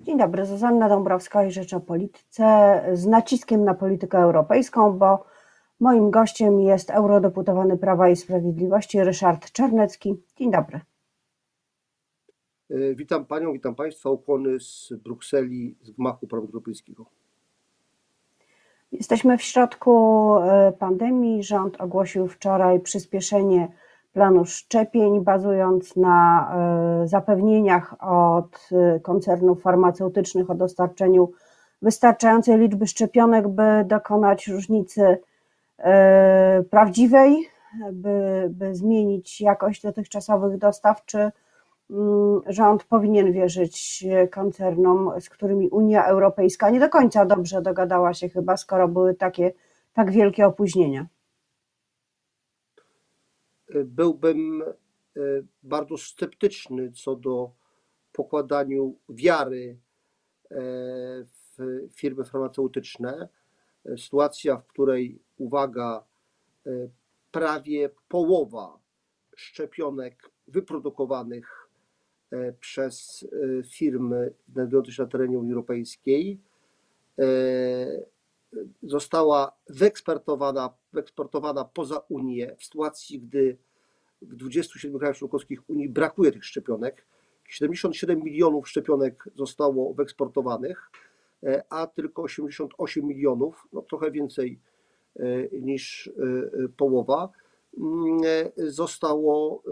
Dzień dobry, Zuzanna Dąbrowska i Rzecz o Polityce z naciskiem na politykę europejską, bo moim gościem jest eurodeputowany Prawa i Sprawiedliwości Ryszard Czarnecki. Dzień dobry. E, witam Panią, witam Państwa, ukłony z Brukseli, z gmachu Parlamentu Europejskiego. Jesteśmy w środku e, pandemii. Rząd ogłosił wczoraj przyspieszenie planu szczepień, bazując na e, zapewnieniach od e, koncernów farmaceutycznych o dostarczeniu wystarczającej liczby szczepionek, by dokonać różnicy e, prawdziwej, by, by zmienić jakość dotychczasowych dostaw, czy mm, rząd powinien wierzyć koncernom, z którymi Unia Europejska nie do końca dobrze dogadała się chyba, skoro były takie tak wielkie opóźnienia byłbym e, bardzo sceptyczny co do pokładaniu wiary e, w firmy farmaceutyczne. E, sytuacja, w której, uwaga, prawie połowa szczepionek wyprodukowanych przez firmy znajdujące się na terenie Unii Europejskiej została wyeksportowana, wyeksportowana poza Unię w sytuacji, gdy w 27 krajach członkowskich Unii brakuje tych szczepionek. 77 milionów szczepionek zostało wyeksportowanych, e, a tylko 88 milionów, no trochę więcej e, niż e, połowa, mm, zostało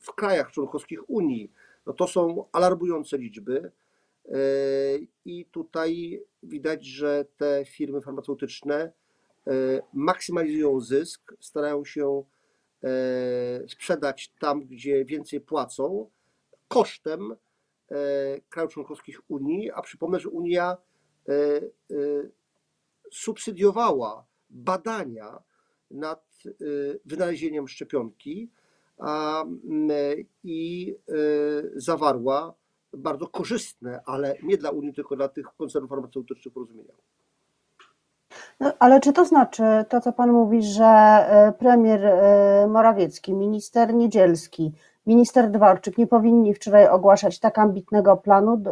w krajach członkowskich Unii. No to są alarmujące liczby. I tutaj widać, że te firmy farmaceutyczne e, maksymalizują zysk, starają się e, sprzedać tam, gdzie więcej płacą, kosztem e, krajów członkowskich Unii, a przypomnę, że Unia subsydiowała badania nad wynalezieniem szczepionki i zawarła bardzo korzystne, ale nie dla Unii, tylko dla tych koncernów farmaceutycznych porozumienia. No, ale czy to znaczy to, co Pan mówi, że e, premier e, Morawiecki, minister Niedzielski, minister Dworczyk nie powinni wczoraj ogłaszać tak ambitnego planu?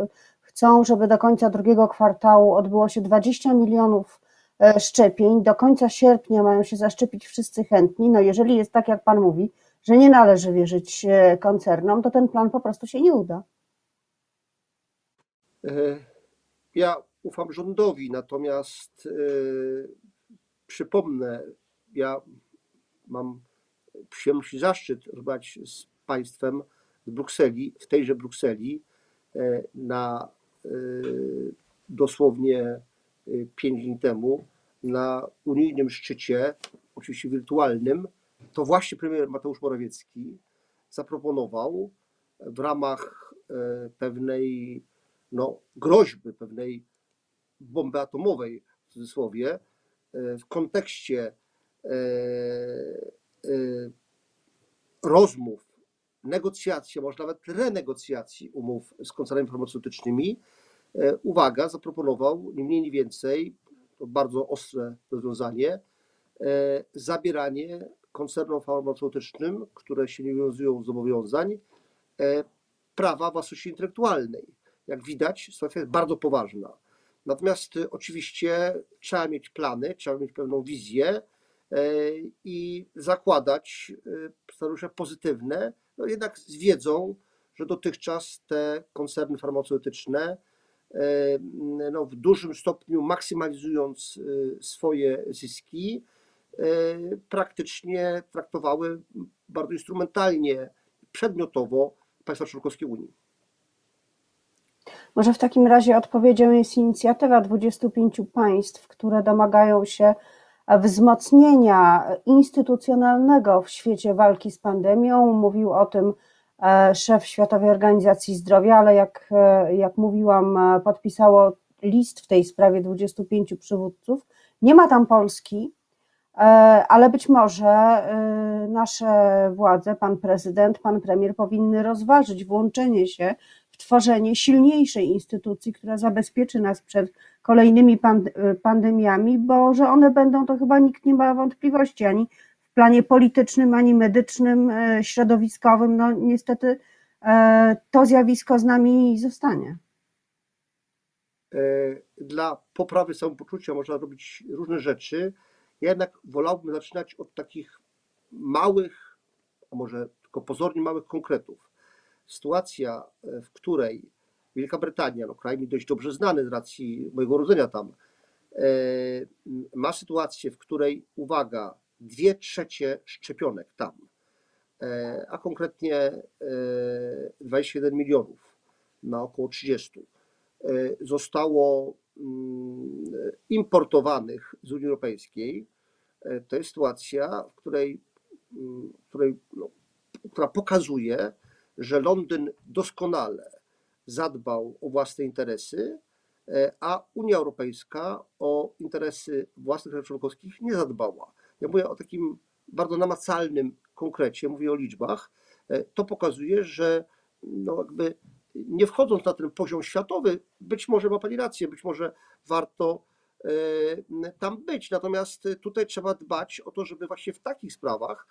Chcą, żeby do końca drugiego kwartału odbyło się 20 milionów e, szczepień. Do końca sierpnia mają się zaszczepić wszyscy chętni. No jeżeli jest tak, jak Pan mówi, że nie należy wierzyć koncernom, to ten plan po prostu się nie uda. E, ja ufam rządowi, natomiast e, przypomnę, ja mam przyjemność i zaszczyt rozmawiać z państwem z Brukseli, w tejże Brukseli, e, na dosłownie pięć dni temu, na unijnym szczycie, oczywiście wirtualnym, to właśnie premier Mateusz Morawiecki zaproponował w ramach pewnej no, groźby pewnej bomby atomowej, w cudzysłowie, e, w kontekście e, e, rozmów, negocjacji, może nawet renegocjacji umów z koncernami farmaceutycznymi, uwaga, zaproponował nie mniej, nie więcej, to bardzo ostre rozwiązanie, zabieranie koncernom farmaceutycznym, które się nie wiązują z zobowiązań, prawa własności intelektualnej jak widać, sytuacja jest bardzo poważna. Natomiast y, oczywiście trzeba mieć plany, trzeba mieć pewną wizję e, i zakładać y, scenariusze pozytywne, no jednak z wiedzą, że dotychczas te koncerny farmaceutyczne e, no, w dużym stopniu maksymalizując y, swoje zyski, e, praktycznie traktowały bardzo instrumentalnie, przedmiotowo państwa członkowskie Unii. Może w takim razie odpowiedzią jest inicjatywa 25 państw, które domagają się wzmocnienia instytucjonalnego w świecie walki z pandemią. Mówił o tym e, szef Światowej Organizacji Zdrowia, ale jak, e, jak mówiłam, e, podpisało list w tej sprawie 25 przywódców. Nie ma tam Polski, ale być może nasze władze, pan prezydent, pan premier powinny rozważyć włączenie się tworzenie silniejszej instytucji, która zabezpieczy nas przed kolejnymi pandemiami, bo że one będą, to chyba nikt nie ma wątpliwości, ani w planie politycznym, ani medycznym, e, środowiskowym. No niestety to zjawisko z nami zostanie. Dla poprawy samopoczucia można robić różne rzeczy. Ja jednak wolałbym zaczynać od takich małych, a może tylko pozornie małych konkretów. Sytuacja, w której Wielka Brytania, no kraj mi dość dobrze znany z racji mojego urodzenia tam, e, ma sytuację, w której, uwaga, dwie trzecie szczepionek tam, e, a konkretnie 21 e, milionów na około 30 zostało mm, importowanych z Unii Europejskiej. To jest sytuacja, w której, mm, której no, która pokazuje, że Londyn doskonale zadbał o własne interesy, e, a Unia Europejska o interesy własnych krajów członkowskich nie zadbała. Ja mówię o takim bardzo namacalnym konkrecie, mówię o liczbach. E, to pokazuje, że no jakby nie wchodząc na ten poziom światowy, być może ma Pani rację, być może warto e, tam być. Natomiast tutaj trzeba dbać o to, żeby właśnie w takich sprawach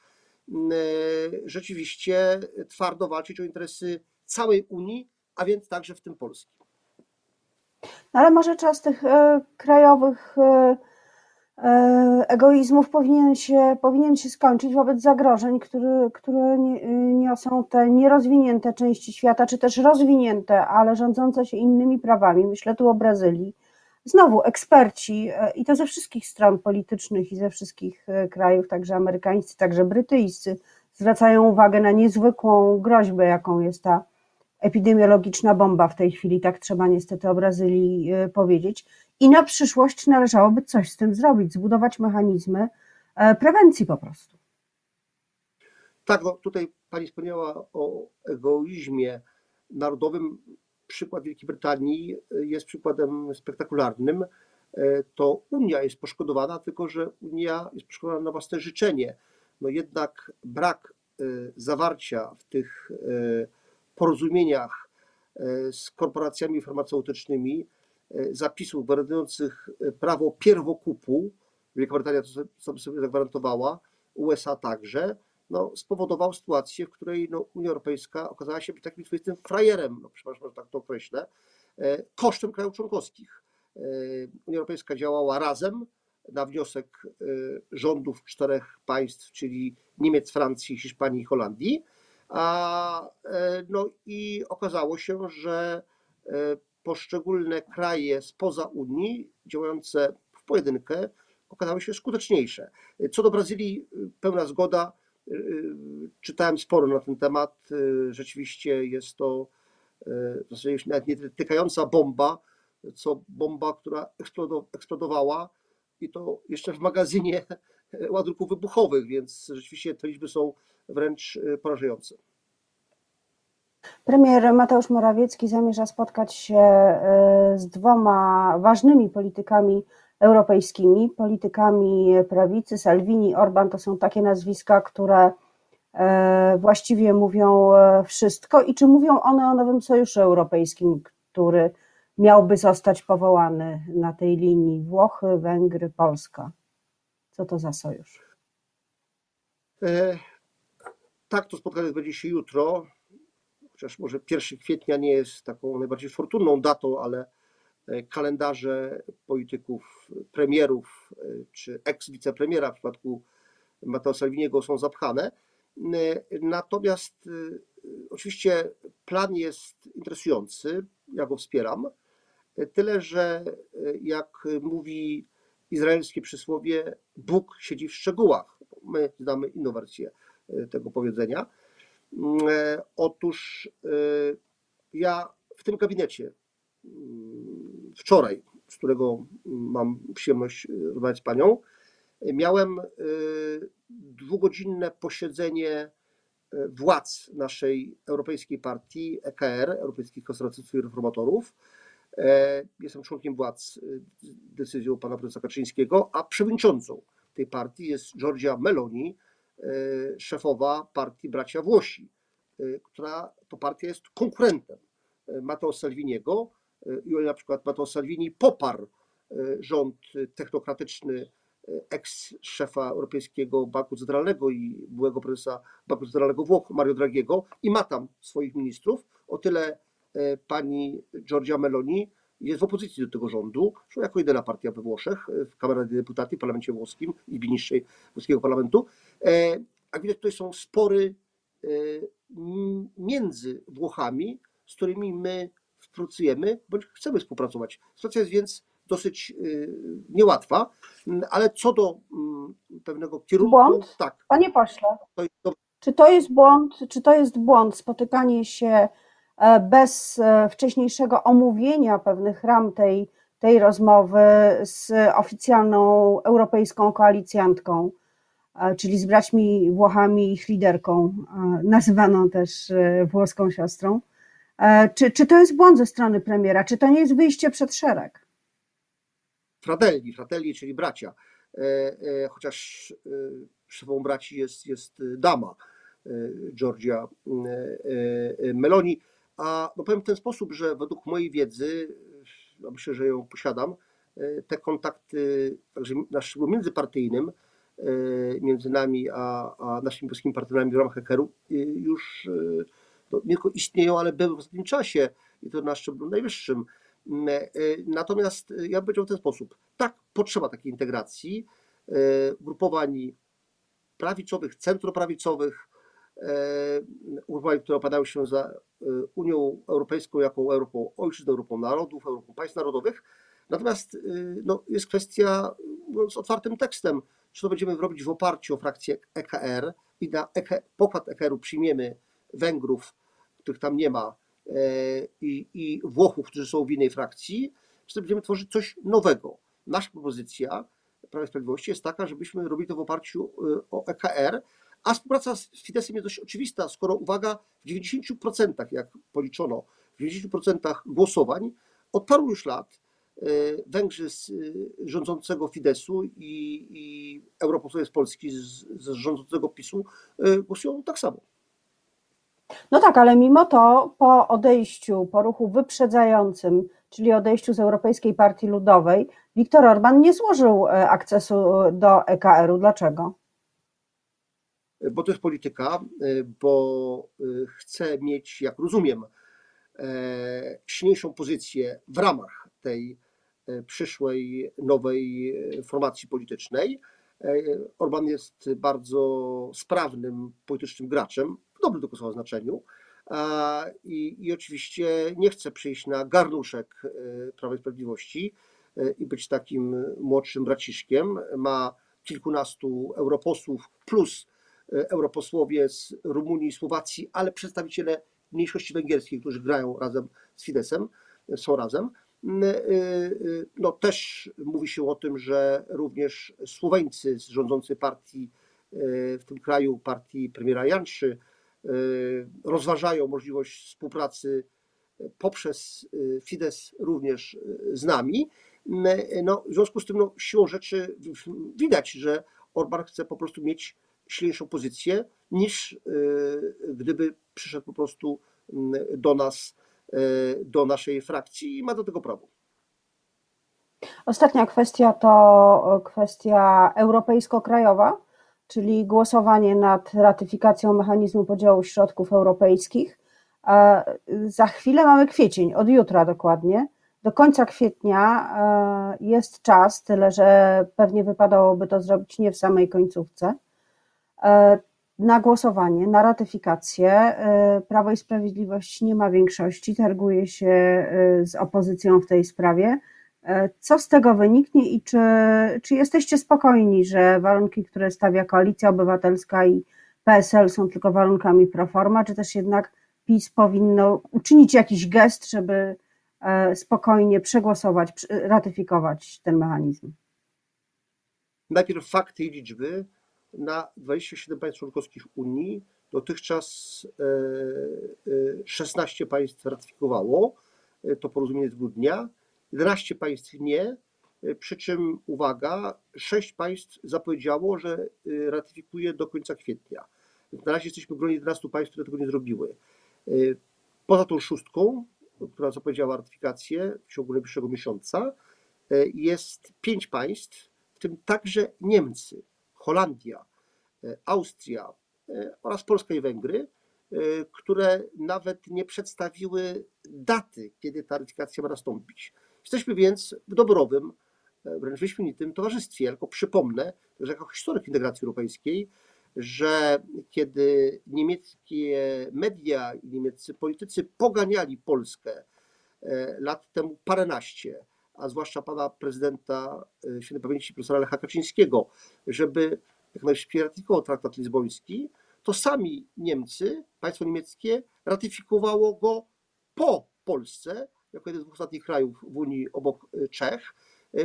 rzeczywiście twardo walczyć o interesy całej Unii, a więc także w tym polskim. No ale może czas tych e, krajowych e, e, egoizmów powinien się, powinien się skończyć wobec zagrożeń, które, które niosą te nierozwinięte części świata, czy też rozwinięte, ale rządzące się innymi prawami. Myślę tu o Brazylii. Znowu eksperci, i to ze wszystkich stron politycznych i ze wszystkich krajów, także amerykańscy, także brytyjscy, zwracają uwagę na niezwykłą groźbę, jaką jest ta epidemiologiczna bomba w tej chwili, tak trzeba niestety o Brazylii e, powiedzieć. I na przyszłość należałoby coś z tym zrobić, zbudować mechanizmy e, prewencji po prostu. Tak, no tutaj Pani wspomniała o egoizmie narodowym. Przykład Wielkiej Brytanii jest przykładem spektakularnym. E, to Unia jest poszkodowana, tylko że Unia jest poszkodowana na własne życzenie. No jednak brak zawarcia w tych porozumieniach e, z korporacjami farmaceutycznymi e, zapisów gwarantujących e, prawo pierwokupu, Wielka Brytania to sobie zagwarantowała, USA także, no, spowodował sytuację, w której no, Unia Europejska okazała się być takim swoistym frajerem, no, przepraszam, że tak to określę, kosztem krajów członkowskich. Unia Europejska działała razem na wniosek rządów czterech państw, czyli Niemiec, Francji, Hiszpanii i Holandii, a, e, no i okazało się, że e, poszczególne kraje spoza Unii działające w pojedynkę okazały się skuteczniejsze. Co do Brazylii, pełna zgoda. Czytałem sporo na ten temat. Rzeczywiście jest to w zasadzie nawet nie tykająca bomba, co bomba, która eksplodowała i to jeszcze w magazynie ładunków wybuchowych, więc rzeczywiście te liczby są wręcz y, porażające. Premier Mateusz Morawiecki zamierza spotkać się y, z dwoma ważnymi politykami europejskimi, politykami prawicy. Salvini, Orban to są takie nazwiska, które y, właściwie mówią wszystko. I czy mówią one o nowym sojuszu europejskim, który miałby zostać powołany na tej linii Włochy, Węgry, Polska? Co to za sojusz? E, tak, to spotkanie odbędzie się jutro, chociaż może 1 kwietnia nie jest taką najbardziej fortunną datą, ale e, kalendarze polityków, premierów e, czy ex-wicepremiera w przypadku Matteo Salviniego są zapchane. Natomiast oczywiście plan jest interesujący, ja go wspieram. Tyle, że jak mówi izraelskie przysłowie, Bóg siedzi w szczegółach. My znamy inną wersję e, tego powiedzenia. Otóż ja w tym gabinecie wczoraj, z którego mam przyjemność rozmawiać z panią, miałem dwugodzinne posiedzenie władz naszej europejskiej partii EKR, Europejskich Konserwatystów i Reformatorów, E, jestem członkiem władz e, decyzją pana profesora Kaczyńskiego, a przewodniczącą tej partii jest Giorgia Meloni, szefowa partii Bracia Włosi, która to partia jest konkurentem Matteo Salviniego i na przykład Matteo Salvini poparł rząd technokratyczny eks-szefa Europejskiego Banku Centralnego i byłego prezesa Banku Centralnego Włoch, Mario Draghiego i ma tam swoich ministrów. O tyle pani Giorgia Meloni jest w opozycji do tego rządu, zresztą jako jedyna partia we Włoszech, w Camera dei Deputati, w parlamencie włoskim, Izbie Niższej włoskiego parlamentu. A widać tutaj są spory między Włochami, z którymi my współpracujemy, bądź chcemy współpracować. Sytuacja jest więc dosyć niełatwa, ale co do pewnego kierunku, Błąd? tak. Panie pośle, To jest to, czy to jest błąd, czy to jest błąd spotykanie się e, bez e, wcześniejszego omówienia pewnych ram tej, tej rozmowy z oficjalną europejską koalicjantką, e, czyli z braćmi Włochami i ich liderką, nazywaną też włoską siostrą? Czy, czy to jest błąd ze strony premiera? Czy to nie jest wyjście przed szereg? Fratelli, fratelli, czyli bracia. Chociaż szefą braci jest, jest dama Georgia Meloni. A no powiem w ten sposób, że według mojej wiedzy, no myślę, że ją posiadam, te kontakty, także naszym międzypartyjnym, między nami a, a naszymi polskimi partnerami w ramach EKR-u już no, nie tylko istnieją, ale były w ostatnim czasie i to na szczeblu najwyższym. Natomiast ja bym powiedział w ten sposób. Tak, potrzeba takiej integracji ugrupowań prawicowych, centroprawicowych, ugrupowań, które opadają się za Unią Europejską jako Europą ojczyzn, Europą narodów, Europą państw narodowych. Natomiast no, jest kwestia mówiąc otwartym tekstem, czy to będziemy robić w oparciu o frakcję EKR i na EK, pokład EKR-u przyjmiemy Węgrów, których tam nie ma, i, i Włochów, którzy są w innej frakcji, to będziemy tworzyć coś nowego. Nasza propozycja Prawa Sprawiedliwości jest taka, żebyśmy robili to w oparciu o EKR, a współpraca z Fidesem jest dość oczywista, skoro uwaga, w 90%, jak policzono, w 90% głosowań od paru już lat Węgrzy z rządzącego Fidesu i, i europosłowie z Polski z, z rządzącego PiSu głosują tak samo. No tak, ale mimo to po odejściu, po ruchu wyprzedzającym, czyli odejściu z Europejskiej Partii Ludowej, Viktor Orban nie złożył akcesu do EKR-u. Dlaczego? Bo to jest polityka, bo chce mieć, jak rozumiem, silniejszą pozycję w ramach tej przyszłej nowej formacji politycznej. Orban jest bardzo sprawnym politycznym graczem, dobrym tego słowa znaczeniu. I, I oczywiście nie chce przyjść na garnuszek Prawa i Sprawiedliwości i być takim młodszym braciszkiem. Ma kilkunastu europosłów plus europosłowie z Rumunii, Słowacji, ale przedstawiciele mniejszości węgierskiej, którzy grają razem z Fidesem, są razem. No też mówi się o tym, że również Słoweńcy z rządzącej partii w tym kraju, partii premiera Janszy, rozważają możliwość współpracy poprzez Fidesz również z nami. No, w związku z tym no, siłą rzeczy widać, że Orban chce po prostu mieć silniejszą pozycję niż gdyby przyszedł po prostu do nas, do naszej frakcji i ma do tego prawo. Ostatnia kwestia to kwestia europejsko-krajowa, czyli głosowanie nad ratyfikacją mechanizmu podziału środków europejskich. Za chwilę mamy kwiecień, od jutra dokładnie. Do końca kwietnia jest czas, tyle że pewnie wypadałoby to zrobić nie w samej końcówce na głosowanie, na ratyfikację. Prawo i Sprawiedliwość nie ma większości, targuje się z opozycją w tej sprawie. Co z tego wyniknie i czy, czy jesteście spokojni, że warunki, które stawia Koalicja Obywatelska i PSL są tylko warunkami proforma, czy też jednak PiS powinno uczynić jakiś gest, żeby spokojnie przegłosować, ratyfikować ten mechanizm? Najpierw fakty i liczby na 27 państw członkowskich Unii dotychczas 16 państw ratyfikowało to porozumienie z grudnia, 11 państw nie, przy czym uwaga, 6 państw zapowiedziało, że ratyfikuje do końca kwietnia. Na razie jesteśmy w gronie 11 państw, które tego nie zrobiły. Poza tą szóstką, która zapowiedziała ratyfikację w ciągu najbliższego miesiąca, jest pięć państw, w tym także Niemcy, Holandia, Austria oraz Polska i Węgry, które nawet nie przedstawiły daty, kiedy ta ratyfikacja ma nastąpić. Jesteśmy więc w dobrowym, wręcz wyśmienitym towarzystwie. Tylko przypomnę, że jako historyk integracji europejskiej, że kiedy niemieckie media i niemieccy politycy poganiali Polskę e, lat temu paręnaście, a zwłaszcza pana prezydenta e, świętej pamięci profesora Lecha Kaczyńskiego, żeby jak najszybciej ratyfikował traktat lizboński, to sami Niemcy, państwo niemieckie ratyfikowało go po Polsce, jako jeden z dwóch ostatnich krajów w Unii obok e, Czech,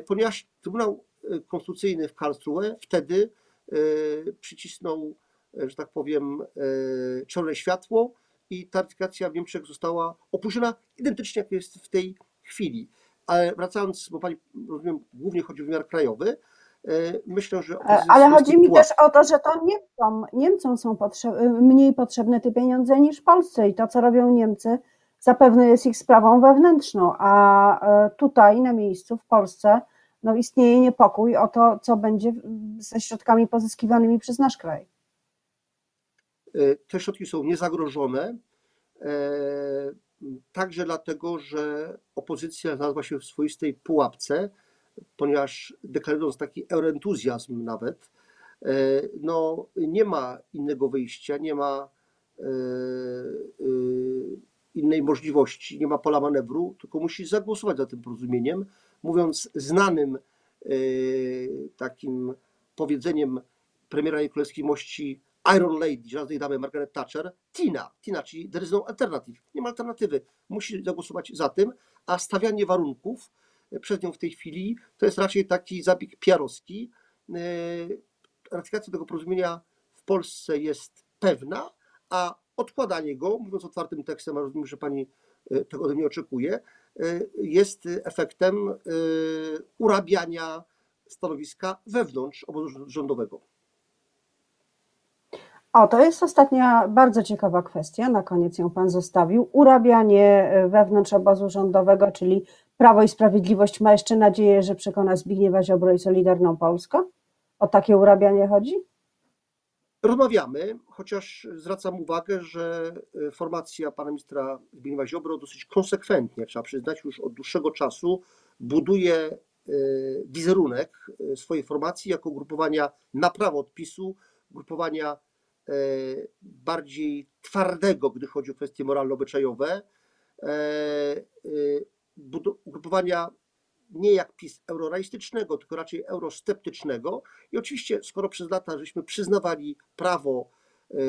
ponieważ Trybunał Konstytucyjny w Karlsruhe wtedy E, przycisnął, e, że tak powiem, e, czerwone światło i ta ratyfikacja w Niemczech została opóźniona identycznie jak jest w tej chwili. Ale wracając, bo Pani rozumiem, głównie chodzi o wymiar krajowy, myślę, że. Ale chodzi mi też o to, że to Niemcom, Niemcom są mniej potrzebne te pieniądze niż Polsce i to, co robią Niemcy, zapewne jest ich sprawą wewnętrzną, a tutaj na miejscu w Polsce no istnieje niepokój o to, co będzie ze środkami pozyskiwanymi przez nasz kraj. E, te środki są niezagrożone, e, także dlatego, że opozycja znalazła się w swoistej pułapce, ponieważ deklarując taki euroentuzjazm nawet, e, no nie ma innego wyjścia, nie ma innej możliwości, nie ma pola manewru, tylko musi zagłosować za tym porozumieniem, mówiąc znanym e, takim powiedzeniem premiera jej królewskiej mości Iron Lady, żadnej damy Margaret Thatcher, Tina, Tina, czyli there is no alternative, nie ma alternatywy, musi zagłosować za tym, a stawianie warunków e, przed nią w tej chwili to jest raczej taki zabieg piarowski. E, ratyfikacja tego porozumienia w Polsce jest pewna, a odkładanie go, mówiąc otwartym tekstem, a rozumiem, że pani tego ode mnie oczekuje, Y, jest efektem y, urabiania stanowiska wewnątrz obozu rządowego. O, to jest ostatnia bardzo ciekawa kwestia, na koniec ją Pan zostawił. Urabianie wewnątrz obozu rządowego, czyli Prawo i Sprawiedliwość ma jeszcze nadzieję, że przekona Zbigniewa Ziobro i Solidarną Polskę? O takie urabianie chodzi? Rozmawiamy, chociaż zwracam uwagę, że e, formacja pana ministra Zbigniewa Ziobro dosyć konsekwentnie, trzeba przyznać, już od dłuższego czasu buduje e, wizerunek e, swojej formacji jako grupowania na prawo odpisu, grupowania bardziej twardego, gdy chodzi o kwestie moralno-obyczajowe, ugrupowania nie jak PiS eurorealistycznego, tylko raczej eurosceptycznego. I oczywiście, skoro przez lata żeśmy przyznawali prawo e, e,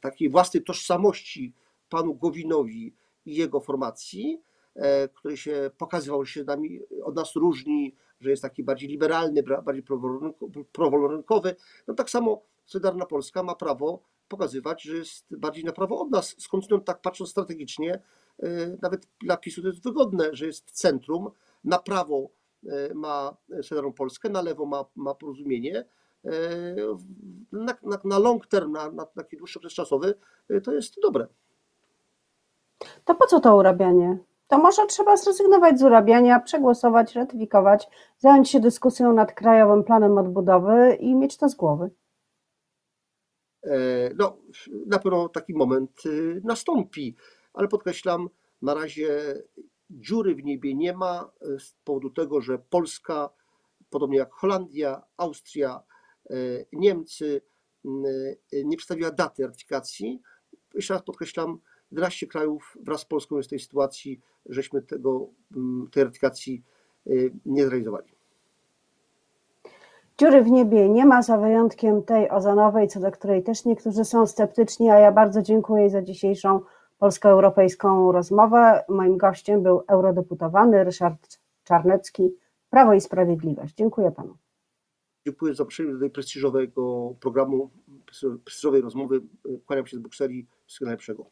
takiej własnej tożsamości panu Gowinowi i jego formacji, e, który się pokazywał, że się nami, od nas różni, że jest taki bardziej liberalny, bardziej prowolnorynkowy, no tak samo Solidarna Polska ma prawo pokazywać, że jest bardziej na prawo od nas. Skądinąd tak patrząc strategicznie, nawet dla PiSu to jest wygodne, że jest centrum, na prawo e, ma Solidarną Polskę, na lewo ma, ma porozumienie. E, na, na, na long term, na, na taki dłuższy okres czasowy, to jest dobre. To po co to urabianie? To może trzeba zrezygnować z urabiania, przegłosować, ratyfikować, zająć się dyskusją nad Krajowym Planem Odbudowy i mieć to z głowy. No, na pewno taki moment nastąpi ale podkreślam, na razie dziury w niebie nie ma e, z powodu tego, że Polska, podobnie jak Holandia, Austria, e, Niemcy, e, nie przedstawiła daty ratyfikacji. Jeszcze raz podkreślam, 11 krajów wraz z Polską jest w tej sytuacji, żeśmy tego, tej ratyfikacji nie zrealizowali. Dziury w niebie nie ma, za wyjątkiem tej ozonowej, co do której też niektórzy są sceptyczni, a ja bardzo dziękuję za dzisiejszą polsko-europejską rozmowę. Moim gościem był eurodeputowany Ryszard Czarnecki, Prawo i Sprawiedliwość. Dziękuję panu. Dziękuję za zaproszenie do tej prestiżowego programu, prestiżowej rozmowy. Kłaniam się z Brukseli. Wszystkiego najlepszego.